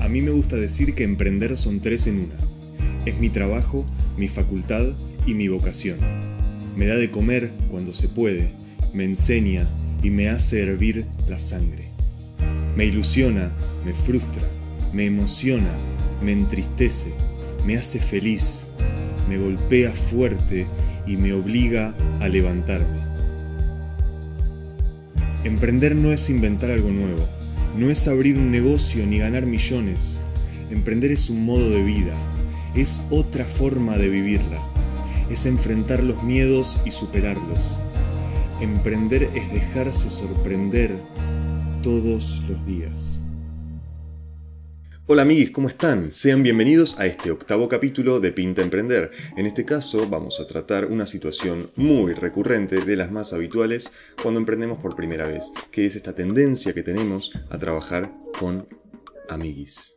A mí me gusta decir que emprender son tres en una. Es mi trabajo, mi facultad y mi vocación. Me da de comer cuando se puede, me enseña y me hace hervir la sangre. Me ilusiona, me frustra, me emociona, me entristece, me hace feliz, me golpea fuerte y me obliga a levantarme. Emprender no es inventar algo nuevo, no es abrir un negocio ni ganar millones. Emprender es un modo de vida, es otra forma de vivirla, es enfrentar los miedos y superarlos. Emprender es dejarse sorprender todos los días. Hola amigos, ¿cómo están? Sean bienvenidos a este octavo capítulo de Pinta Emprender. En este caso vamos a tratar una situación muy recurrente de las más habituales cuando emprendemos por primera vez, que es esta tendencia que tenemos a trabajar con amiguis.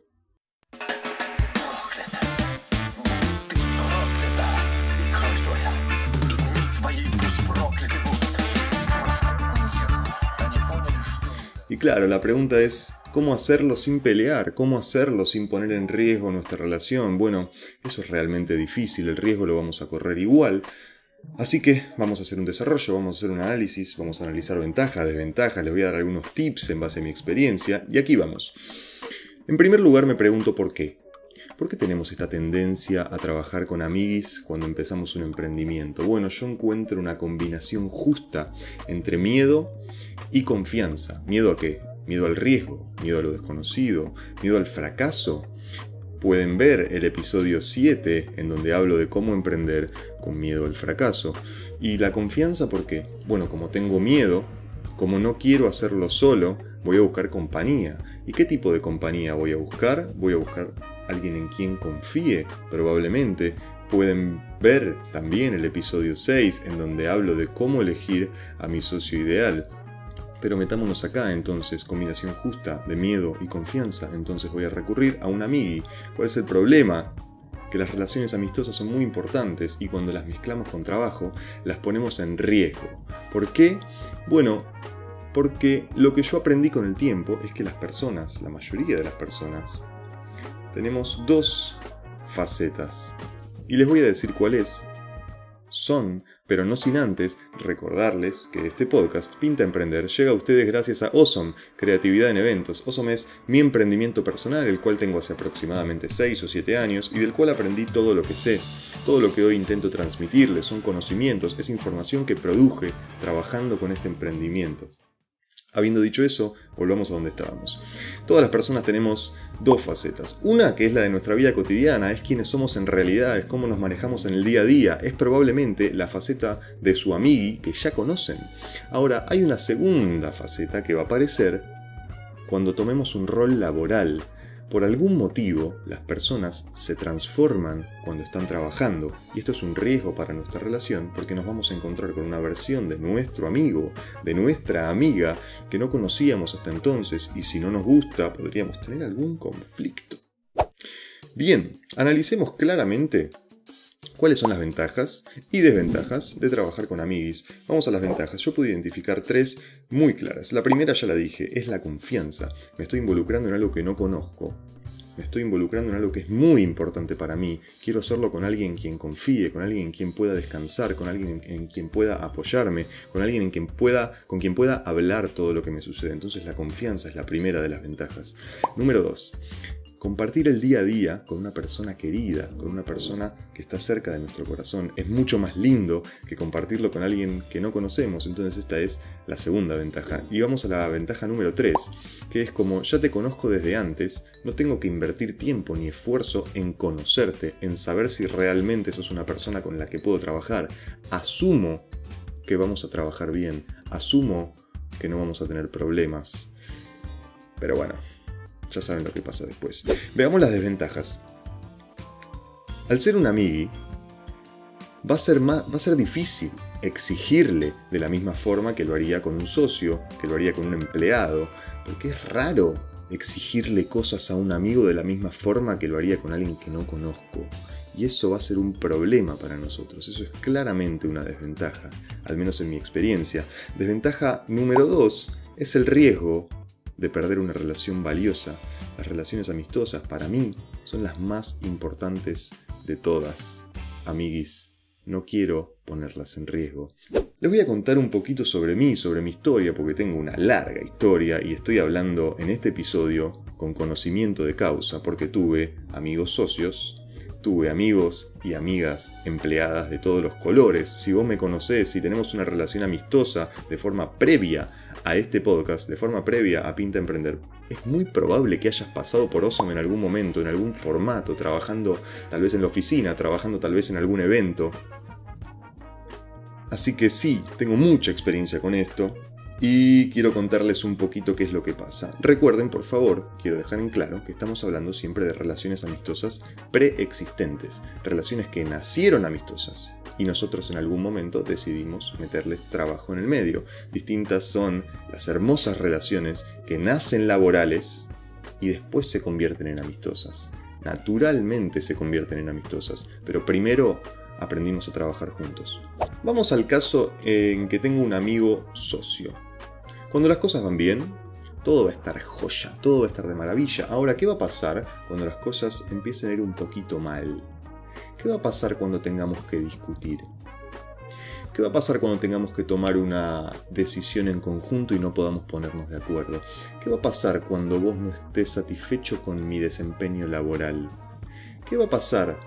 Y claro, la pregunta es, ¿cómo hacerlo sin pelear? ¿Cómo hacerlo sin poner en riesgo nuestra relación? Bueno, eso es realmente difícil, el riesgo lo vamos a correr igual. Así que vamos a hacer un desarrollo, vamos a hacer un análisis, vamos a analizar ventajas, desventajas, les voy a dar algunos tips en base a mi experiencia y aquí vamos. En primer lugar me pregunto por qué. ¿Por qué tenemos esta tendencia a trabajar con amiguis cuando empezamos un emprendimiento? Bueno, yo encuentro una combinación justa entre miedo y confianza. ¿Miedo a qué? Miedo al riesgo, miedo a lo desconocido, miedo al fracaso. Pueden ver el episodio 7 en donde hablo de cómo emprender con miedo al fracaso. Y la confianza, ¿por qué? Bueno, como tengo miedo, como no quiero hacerlo solo, voy a buscar compañía. ¿Y qué tipo de compañía voy a buscar? Voy a buscar alguien en quien confíe, probablemente. Pueden ver también el episodio 6 en donde hablo de cómo elegir a mi socio ideal. Pero metámonos acá entonces, combinación justa de miedo y confianza, entonces voy a recurrir a un amigui. ¿Cuál es el problema? Que las relaciones amistosas son muy importantes y cuando las mezclamos con trabajo, las ponemos en riesgo. ¿Por qué? Bueno, porque lo que yo aprendí con el tiempo es que las personas, la mayoría de las personas, tenemos dos facetas. Y les voy a decir cuáles son, pero no sin antes recordarles que este podcast, Pinta Emprender, llega a ustedes gracias a Awesome, Creatividad en Eventos. Awesome es mi emprendimiento personal, el cual tengo hace aproximadamente 6 o 7 años y del cual aprendí todo lo que sé. Todo lo que hoy intento transmitirles son conocimientos, es información que produje trabajando con este emprendimiento. Habiendo dicho eso, volvamos a donde estábamos. Todas las personas tenemos dos facetas. Una que es la de nuestra vida cotidiana, es quienes somos en realidad, es cómo nos manejamos en el día a día, es probablemente la faceta de su amigui que ya conocen. Ahora, hay una segunda faceta que va a aparecer cuando tomemos un rol laboral, por algún motivo, las personas se transforman cuando están trabajando y esto es un riesgo para nuestra relación porque nos vamos a encontrar con una versión de nuestro amigo, de nuestra amiga que no conocíamos hasta entonces y si no nos gusta podríamos tener algún conflicto. Bien, analicemos claramente cuáles son las ventajas y desventajas de trabajar con amiguis. Vamos a las ventajas. Yo pude identificar tres muy claras. La primera ya la dije, es la confianza. Me estoy involucrando en algo que no conozco. Me estoy involucrando en algo que es muy importante para mí. Quiero hacerlo con alguien en quien confíe, con alguien en quien pueda descansar, con alguien en quien pueda apoyarme, con alguien en quien pueda, con quien pueda hablar todo lo que me sucede. Entonces la confianza es la primera de las ventajas. Número dos, Compartir el día a día con una persona querida, con una persona que está cerca de nuestro corazón, es mucho más lindo que compartirlo con alguien que no conocemos. Entonces esta es la segunda ventaja. Y vamos a la ventaja número 3, que es como ya te conozco desde antes, no tengo que invertir tiempo ni esfuerzo en conocerte, en saber si realmente sos una persona con la que puedo trabajar. Asumo que vamos a trabajar bien, asumo que no vamos a tener problemas. Pero bueno, ya saben lo que pasa después. Veamos las desventajas. Al ser un amigui, va a ser, va a ser difícil exigirle de la misma forma que lo haría con un socio, que lo haría con un empleado, porque es raro exigirle cosas a un amigo de la misma forma que lo haría con alguien que no conozco. y eso va a ser un problema para nosotros. Eso es claramente una desventaja, al menos en mi experiencia. Desventaja número dos es el riesgo de perder una relación valiosa. Las relaciones amistosas para mí son las más importantes de todas. Amiguis, no quiero ponerlas en riesgo. Les voy a contar un poquito sobre mí, sobre mi historia, porque tengo una larga historia y estoy hablando en este episodio con conocimiento de causa, porque tuve amigos socios, tuve amigos y amigas empleadas de todos los colores. Si vos me conocés, si tenemos una relación amistosa de forma previa a este podcast, de forma previa a Pinta Emprender, es muy probable que hayas pasado por Awesome en algún momento, en algún formato, trabajando tal vez en la oficina, trabajando tal vez en algún evento. Así que sí, tengo mucha experiencia con esto y quiero contarles un poquito qué es lo que pasa. Recuerden, por favor, quiero dejar en claro que estamos hablando siempre de relaciones amistosas preexistentes, relaciones que nacieron amistosas y nosotros en algún momento decidimos meterles trabajo en el medio. Distintas son las hermosas relaciones que nacen laborales y después se convierten en amistosas. Naturalmente se convierten en amistosas, pero primero aprendimos a trabajar juntos. Vamos al caso en que tengo un amigo socio. Cuando las cosas van bien, todo va a estar joya, todo va a estar de maravilla. Ahora, ¿qué va a pasar cuando las cosas empiecen a ir un poquito mal? ¿Qué va a pasar cuando tengamos que discutir? ¿Qué va a pasar cuando tengamos que tomar una decisión en conjunto y no podamos ponernos de acuerdo? ¿Qué va a pasar cuando vos no estés satisfecho con mi desempeño laboral? ¿Qué va a pasar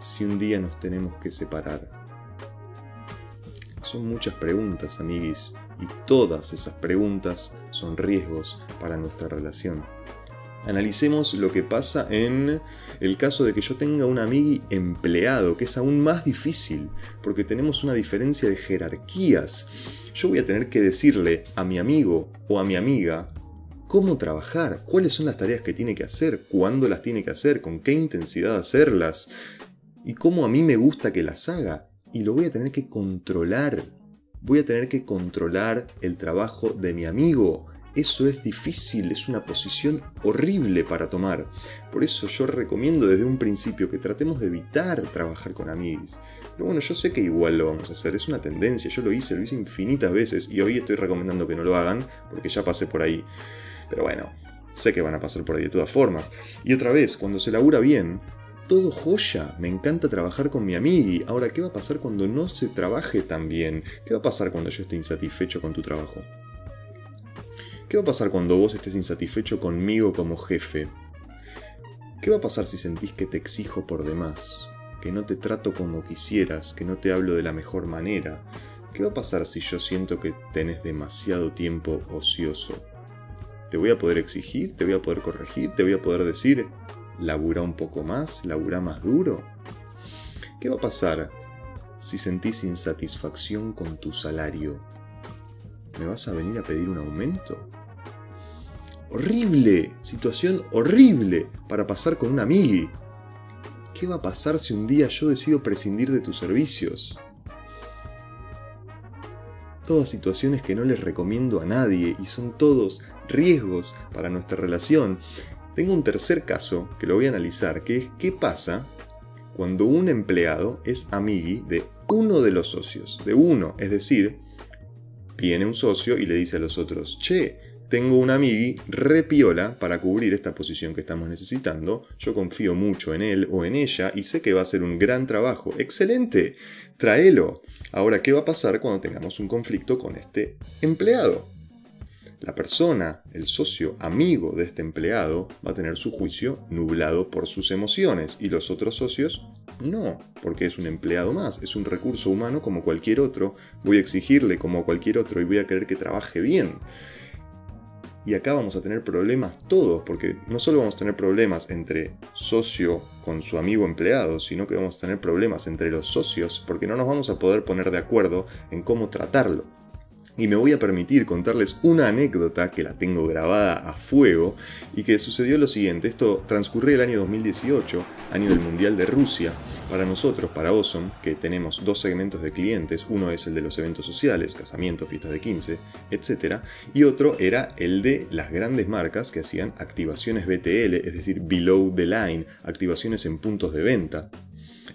si un día nos tenemos que separar? Son muchas preguntas, amiguis, y todas esas preguntas son riesgos para nuestra relación. Analicemos lo que pasa en el caso de que yo tenga un amigo empleado, que es aún más difícil, porque tenemos una diferencia de jerarquías. Yo voy a tener que decirle a mi amigo o a mi amiga cómo trabajar, cuáles son las tareas que tiene que hacer, cuándo las tiene que hacer, con qué intensidad hacerlas, y cómo a mí me gusta que las haga. Y lo voy a tener que controlar. Voy a tener que controlar el trabajo de mi amigo. Eso es difícil, es una posición horrible para tomar. Por eso yo recomiendo desde un principio que tratemos de evitar trabajar con amigos. Pero bueno, yo sé que igual lo vamos a hacer, es una tendencia, yo lo hice, lo hice infinitas veces y hoy estoy recomendando que no lo hagan porque ya pasé por ahí. Pero bueno, sé que van a pasar por ahí de todas formas. Y otra vez, cuando se labura bien, todo joya. Me encanta trabajar con mi amigo. Ahora, ¿qué va a pasar cuando no se trabaje tan bien? ¿Qué va a pasar cuando yo esté insatisfecho con tu trabajo? ¿Qué va a pasar cuando vos estés insatisfecho conmigo como jefe? ¿Qué va a pasar si sentís que te exijo por demás? Que no te trato como quisieras, que no te hablo de la mejor manera. ¿Qué va a pasar si yo siento que tenés demasiado tiempo ocioso? ¿Te voy a poder exigir? ¿Te voy a poder corregir? ¿Te voy a poder decir, labura un poco más, labura más duro. ¿Qué va a pasar si sentís insatisfacción con tu salario? ¿Me vas a venir a pedir un aumento? Horrible, situación horrible para pasar con un amigo. ¿Qué va a pasar si un día yo decido prescindir de tus servicios? Todas situaciones que no les recomiendo a nadie y son todos riesgos para nuestra relación tengo un tercer caso que lo voy a analizar, que es qué pasa cuando un empleado es amigui de uno de los socios, de uno, es decir, viene un socio y le dice a los otros, che, tengo un amigui repiola para cubrir esta posición que estamos necesitando, yo confío mucho en él o en ella y sé que va a hacer un gran trabajo, excelente, tráelo. Ahora, ¿qué va a pasar cuando tengamos un conflicto con este empleado? La persona, el socio amigo de este empleado, va a tener su juicio nublado por sus emociones y los otros socios no, porque es un empleado más, es un recurso humano como cualquier otro, voy a exigirle como cualquier otro y voy a querer que trabaje bien. Y acá vamos a tener problemas todos, porque no solo vamos a tener problemas entre socio con su amigo empleado, sino que vamos a tener problemas entre los socios, porque no nos vamos a poder poner de acuerdo en cómo tratarlo. Y me voy a permitir contarles una anécdota que la tengo grabada a fuego y que sucedió lo siguiente. Esto transcurrió el año 2018, año del Mundial de Rusia. Para nosotros, para Ozone, que tenemos dos segmentos de clientes, uno es el de los eventos sociales, casamientos, fiestas de 15, etc. Y otro era el de las grandes marcas que hacían activaciones BTL, es decir, below the line, activaciones en puntos de venta.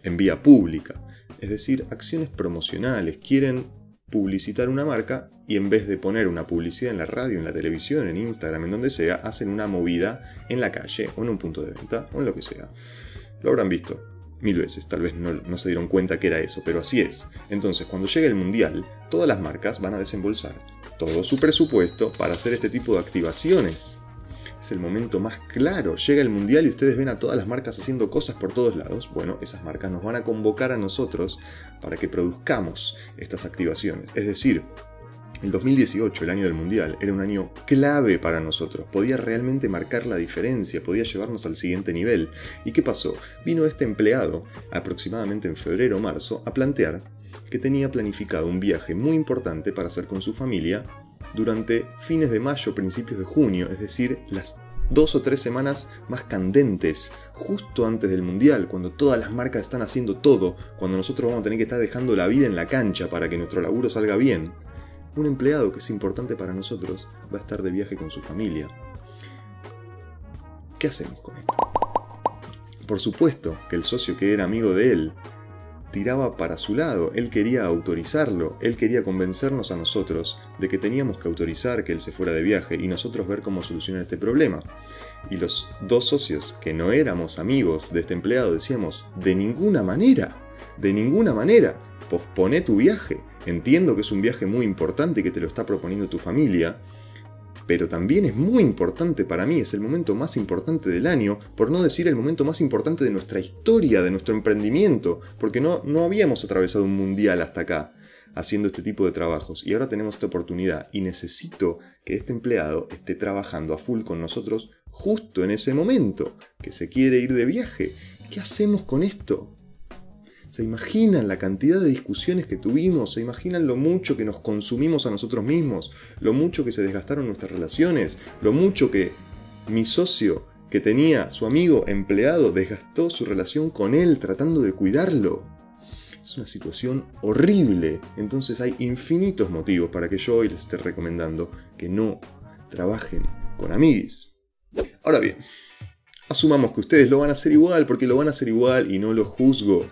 en vía pública, es decir, acciones promocionales. Quieren publicitar una marca y en vez de poner una publicidad en la radio, en la televisión, en Instagram, en donde sea, hacen una movida en la calle o en un punto de venta o en lo que sea. Lo habrán visto mil veces, tal vez no, se dieron cuenta que era eso, pero así es. Entonces, cuando llegue el mundial, todas las marcas van a desembolsar todo su presupuesto para hacer este tipo de activaciones. Es el momento más claro. Llega el mundial y ustedes ven a todas las marcas haciendo cosas por todos lados. Bueno, esas marcas nos van a convocar a nosotros para que produzcamos estas activaciones. Es decir, el 2018, el año del Mundial, era un año clave para nosotros, podía realmente marcar la diferencia, podía llevarnos al siguiente nivel. ¿Y qué pasó? Vino este empleado, aproximadamente en febrero o marzo, a plantear que tenía planificado un viaje muy importante para hacer con su familia durante fines de mayo, principios de junio, es decir, las dos o tres semanas más candentes, justo antes del Mundial, cuando todas las marcas están haciendo todo, cuando nosotros vamos a tener que estar dejando la vida en la cancha para que nuestro laburo salga bien un empleado que es importante para nosotros va a estar de viaje con su familia. ¿Qué hacemos con esto? Por supuesto que el socio que era amigo de él tiraba para su lado, él quería autorizarlo, él quería convencernos a nosotros de que teníamos que autorizar que él se fuera de viaje y nosotros ver cómo solucionar este problema. Y los dos socios que no éramos amigos de este empleado decíamos, de ninguna manera, de ninguna manera, pospone tu viaje. Entiendo que es un viaje muy importante y que te lo está proponiendo tu familia, pero también es muy importante para mí, es el momento más importante del año, por no decir el momento más importante de nuestra historia, de nuestro emprendimiento, porque no, no habíamos atravesado un mundial hasta acá haciendo este tipo de trabajos y ahora tenemos esta oportunidad y necesito que este empleado esté trabajando a full con nosotros justo en ese momento, que se quiere ir de viaje. ¿Qué hacemos con esto? ¿Se imaginan la cantidad de discusiones que tuvimos? ¿Se imaginan lo mucho que nos consumimos a nosotros mismos? ¿Lo mucho que se desgastaron nuestras relaciones? ¿Lo mucho que mi socio, que tenía su amigo empleado, desgastó su relación con él tratando de cuidarlo? Es una situación horrible. Entonces hay infinitos motivos para que yo hoy les esté recomendando que no trabajen con amigos. Ahora bien, asumamos que ustedes lo van a hacer igual porque lo van a hacer igual y no lo juzgo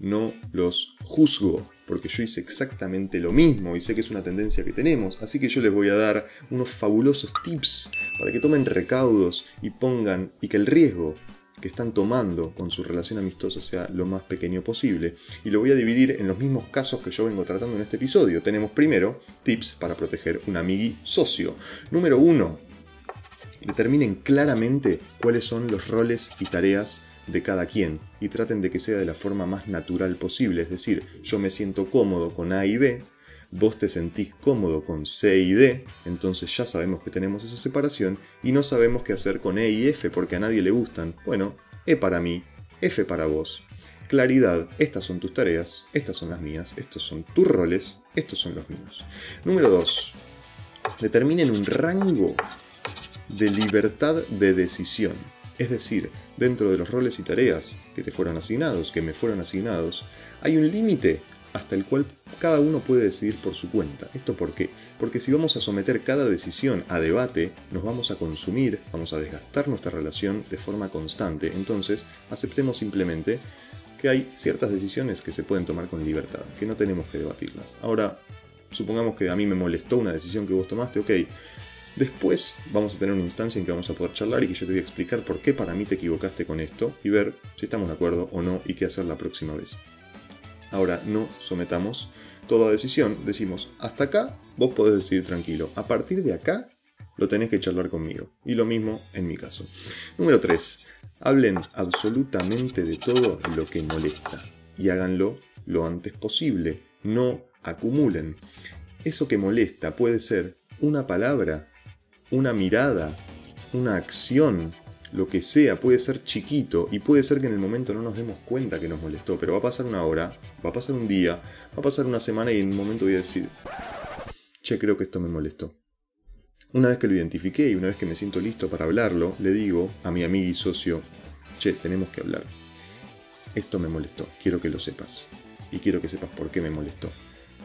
no los juzgo, porque yo hice exactamente lo mismo y sé que es una tendencia que tenemos, así que yo les voy a dar unos fabulosos tips para que tomen recaudos y pongan y que el riesgo que están tomando con su relación amistosa sea lo más pequeño posible. Y lo voy a dividir en los mismos casos que yo vengo tratando en este episodio. Tenemos primero tips para proteger un amigui socio. Número uno, determinen claramente cuáles son los roles y tareas de cada quien y traten de que sea de la forma más natural posible, es decir, yo me siento cómodo con A y B, vos te sentís cómodo con C y D, entonces ya sabemos que tenemos esa separación y no sabemos qué hacer con E y F porque a nadie le gustan. Bueno, E para mí, F para vos. Claridad, estas son tus tareas, estas son las mías, estos son tus roles, estos son los míos. Número 2. Determinen un rango de libertad de decisión. Es decir, dentro de los roles y tareas que te fueron asignados, que me fueron asignados, hay un límite hasta el cual cada uno puede decidir por su cuenta. ¿Esto por qué? Porque si vamos a someter cada decisión a debate, nos vamos a consumir, vamos a desgastar nuestra relación de forma constante. Entonces, aceptemos simplemente que hay ciertas decisiones que se pueden tomar con libertad, que no tenemos que debatirlas. Ahora, supongamos que a mí me molestó una decisión que vos tomaste, ok, Después vamos a tener una instancia en que vamos a poder charlar y que yo te voy a explicar por qué para mí te equivocaste con esto y ver si estamos de acuerdo o no y qué hacer la próxima vez. Ahora no sometamos toda decisión, decimos hasta acá vos podés decir tranquilo, a partir de acá lo tenés que charlar conmigo. Y lo mismo en mi caso. Número 3. Hablen absolutamente de todo lo que molesta y háganlo lo antes posible. No acumulen. Eso que molesta puede ser una palabra una mirada, una acción, lo que sea, puede ser chiquito y puede ser que en el momento no nos demos cuenta que nos molestó, pero va a pasar una hora, va a pasar un día, va a pasar una semana y en un momento voy a decir, che, creo que esto me molestó. Una vez que lo identifiqué y una vez que me siento listo para hablarlo, le digo a mi amigo y socio, che, tenemos que hablar. Esto me molestó, quiero que lo sepas. Y quiero que sepas por qué me molestó.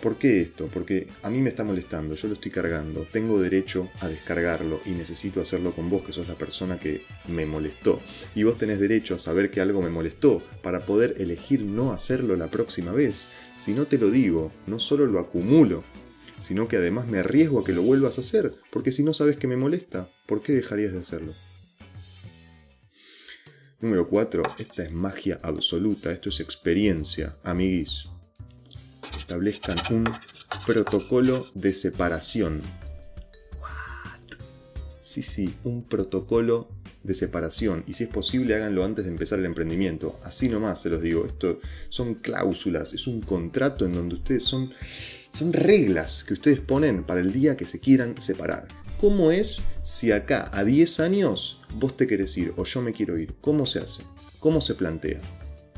¿Por qué esto? Porque a mí me está molestando, yo lo estoy cargando, tengo derecho a descargarlo y necesito hacerlo con vos, que sos la persona que me molestó. Y vos tenés derecho a saber que algo me molestó para poder elegir no hacerlo la próxima vez. Si no te lo digo, no solo lo acumulo, sino que además me arriesgo a que lo vuelvas a hacer, porque si no sabes que me molesta, ¿por qué dejarías de hacerlo? Número 4. Esta es magia absoluta, esto es experiencia, amiguis establezcan un protocolo de separación. Sí, sí, un protocolo de separación. Y si es posible, háganlo antes de empezar el emprendimiento. Así nomás se los digo. Esto son cláusulas, es un contrato en donde ustedes son. Son reglas que ustedes ponen para el día que se quieran separar. ¿Cómo es si acá a 10 años vos te querés ir o yo me quiero ir? ¿Cómo se hace? ¿Cómo se plantea?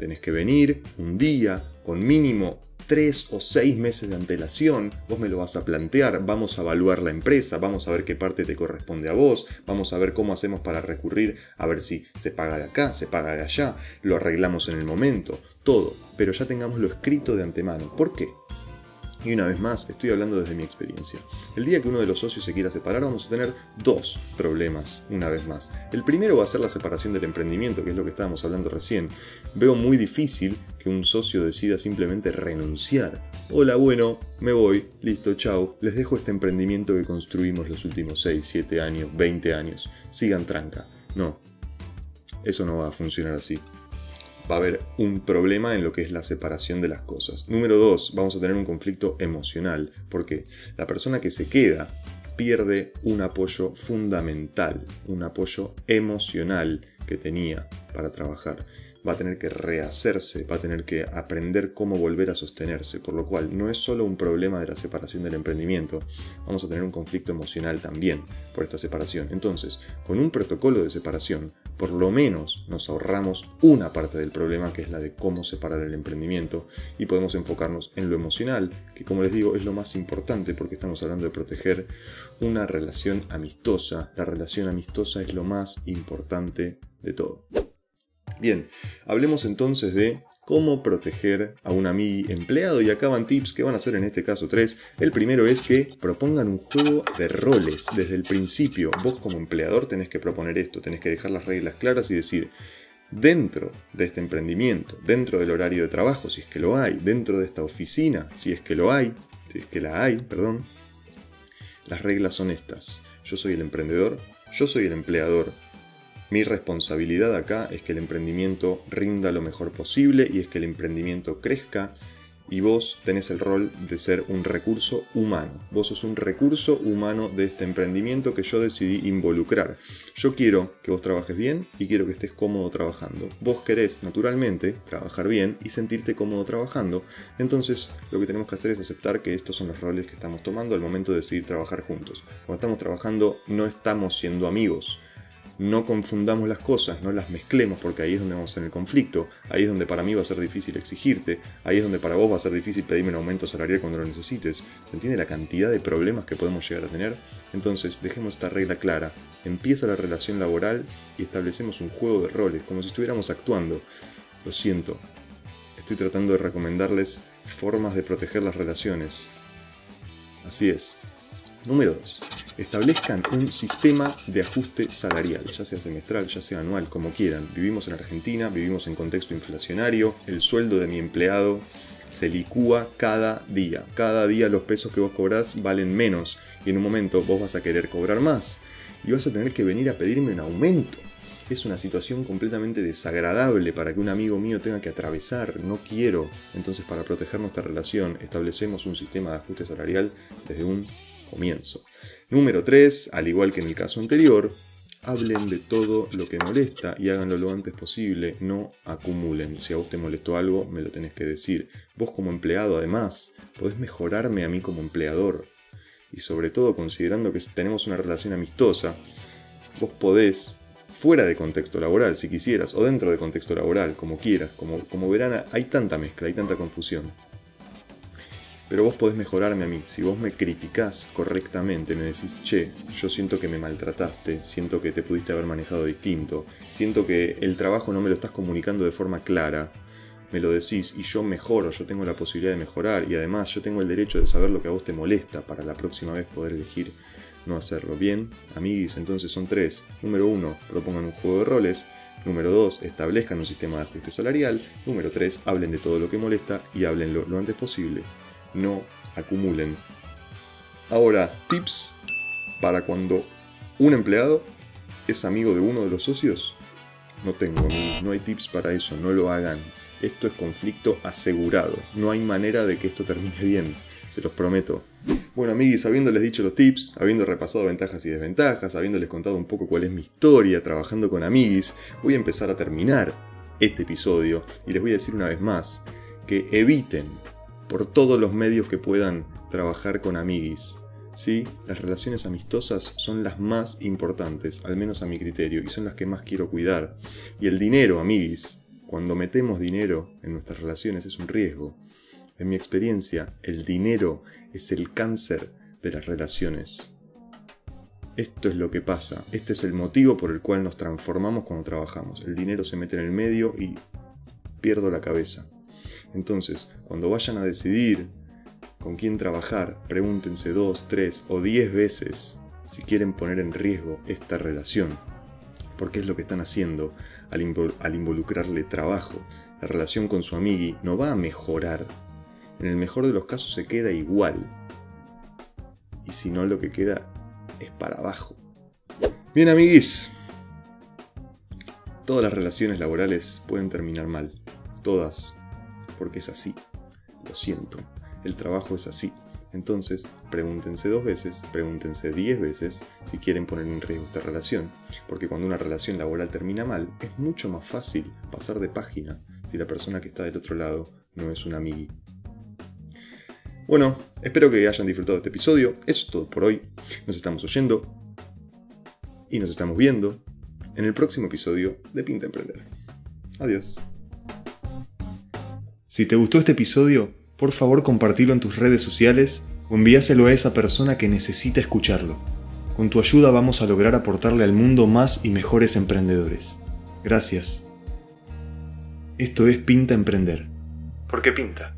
Tenés que venir un día con mínimo tres o seis meses de antelación, vos me lo vas a plantear, vamos a evaluar la empresa, vamos a ver qué parte te corresponde a vos, vamos a ver cómo hacemos para recurrir, a ver si se paga de acá, se paga de allá, lo arreglamos en el momento, todo, pero ya tengamos lo escrito de antemano. ¿Por qué? Y una vez más, estoy hablando desde mi experiencia. El día que uno de los socios se quiera separar, vamos a tener dos problemas, una vez más. El primero va a ser la separación del emprendimiento, que es lo que estábamos hablando recién. Veo muy difícil que un socio decida simplemente renunciar. Hola, bueno, me voy, listo, chao. Les dejo este emprendimiento que construimos los últimos 6, 7 años, 20 años. Sigan tranca. No, eso no va a funcionar así va a haber un problema en lo que es la separación de las cosas. Número dos, vamos a tener un conflicto emocional, porque la persona que se queda pierde un apoyo fundamental, un apoyo emocional que tenía para trabajar va a tener que rehacerse, va a tener que aprender cómo volver a sostenerse, por lo cual no es solo un problema de la separación del emprendimiento, vamos a tener un conflicto emocional también por esta separación. Entonces, con un protocolo de separación, por lo menos nos ahorramos una parte del problema que es la de cómo separar el emprendimiento y podemos enfocarnos en lo emocional, que como les digo es lo más importante porque estamos hablando de proteger una relación amistosa. La relación amistosa es lo más importante de todo. Bien, hablemos entonces de cómo proteger a un amigo empleado y acá van tips que van a ser en este caso tres. El primero es que propongan un juego de roles desde el principio. Vos como empleador tenés que proponer esto, tenés que dejar las reglas claras y decir, dentro de este emprendimiento, dentro del horario de trabajo, si es que lo hay, dentro de esta oficina, si es que lo hay, si es que la hay, perdón, las reglas son estas. Yo soy el emprendedor, yo soy el empleador, mi responsabilidad acá es que el emprendimiento rinda lo mejor posible y es que el emprendimiento crezca y vos tenés el rol de ser un recurso humano. Vos sos un recurso humano de este emprendimiento que yo decidí involucrar. Yo quiero que vos trabajes bien y quiero que estés cómodo trabajando. Vos querés, naturalmente, trabajar bien y sentirte cómodo trabajando. Entonces, lo que tenemos que hacer es aceptar que estos son los roles que estamos tomando al momento de decidir trabajar juntos. Cuando estamos trabajando, no estamos siendo amigos no confundamos las cosas, no las mezclemos, porque ahí es donde vamos en el conflicto, ahí es donde para mí va a ser difícil exigirte, ahí es donde para vos va a ser difícil pedirme un aumento salarial cuando lo necesites. ¿Se entiende la cantidad de problemas que podemos llegar a tener? Entonces, dejemos esta regla clara. Empieza la relación laboral y establecemos un juego de roles, como si estuviéramos actuando. Lo siento, estoy tratando de recomendarles formas de proteger las relaciones. Así es. Número 2. Establezcan un sistema de ajuste salarial, ya sea semestral, ya sea anual, como quieran. Vivimos en Argentina, vivimos en contexto inflacionario, el sueldo de mi empleado se licúa cada día. Cada día los pesos que vos cobrás valen menos y en un momento vos vas a querer cobrar más y vas a tener que venir a pedirme un aumento. Es una situación completamente desagradable para que un amigo mío tenga que atravesar. No quiero. Entonces, para proteger nuestra relación, establecemos un sistema de ajuste salarial desde un comienzo. Número 3, al igual que en el caso anterior, hablen de todo lo que molesta y háganlo lo antes posible, no acumulen. Si a vos te molestó algo, me lo tenés que decir. Vos como empleado, además, podés mejorarme a mí como empleador. Y sobre todo, considerando que tenemos una relación amistosa, vos podés, fuera de contexto laboral, si quisieras, o dentro de contexto laboral, como quieras, como, como verán, hay tanta mezcla, hay tanta confusión. Pero vos podés mejorarme a mí. Si vos me criticás correctamente, me decís, che, yo siento que me maltrataste, siento que te pudiste haber manejado distinto, siento que el trabajo no me lo estás comunicando de forma clara, me lo decís y yo mejoro, yo tengo la posibilidad de mejorar y además yo tengo el derecho de saber lo que a vos te molesta para la próxima vez poder elegir no hacerlo. Bien, amiguis, entonces son tres. Número uno, propongan un juego de roles. Número dos, establezcan un sistema de ajuste salarial. Número tres, hablen de todo lo que molesta y háblenlo lo antes posible. No acumulen. Ahora, tips para cuando un empleado es amigo de uno de los socios. No tengo, no hay tips para eso, no lo hagan. Esto es conflicto asegurado. No hay manera de que esto termine bien, se los prometo. Bueno, amiguis, habiéndoles dicho los tips, habiendo repasado ventajas y desventajas, habiéndoles contado un poco cuál es mi historia trabajando con amiguis, voy a empezar a terminar este episodio y les voy a decir una vez más que eviten por todos los medios que puedan trabajar con amiguis. ¿Sí? Las relaciones amistosas son las más importantes, al menos a mi criterio, y son las que más quiero cuidar. Y el dinero, amiguis, cuando metemos dinero en nuestras relaciones es un riesgo. En mi experiencia, el dinero es el cáncer de las relaciones. Esto es lo que pasa, este es el motivo por el cual nos transformamos cuando trabajamos. El dinero se mete en el medio y pierdo la cabeza. Entonces, cuando vayan a decidir con quién trabajar, pregúntense dos, tres o diez veces si quieren poner en riesgo esta relación. Porque es lo que están haciendo al, involucrarle trabajo. La relación con su amigui no va a mejorar en el mejor de los casos se queda igual. Y si no, lo que queda es para abajo. Bien, amiguis. Todas las relaciones laborales pueden terminar mal. Todas. Porque es así. Lo siento. El trabajo es así. Entonces, pregúntense dos veces, pregúntense diez veces si quieren poner en riesgo esta relación. Porque cuando una relación laboral termina mal, es mucho más fácil pasar de página si la persona que está del otro lado no es un amigui. Bueno, espero que hayan disfrutado este episodio. Eso es todo por hoy. Nos estamos oyendo y nos estamos viendo en el próximo episodio de Pinta Emprender. Adiós. Si te gustó este episodio, por favor compartilo en tus redes sociales o envíaselo a esa persona que necesita escucharlo. Con tu ayuda vamos a lograr aportarle al mundo más y mejores emprendedores. Gracias. Esto es Pinta Emprender. ¿Por qué pinta?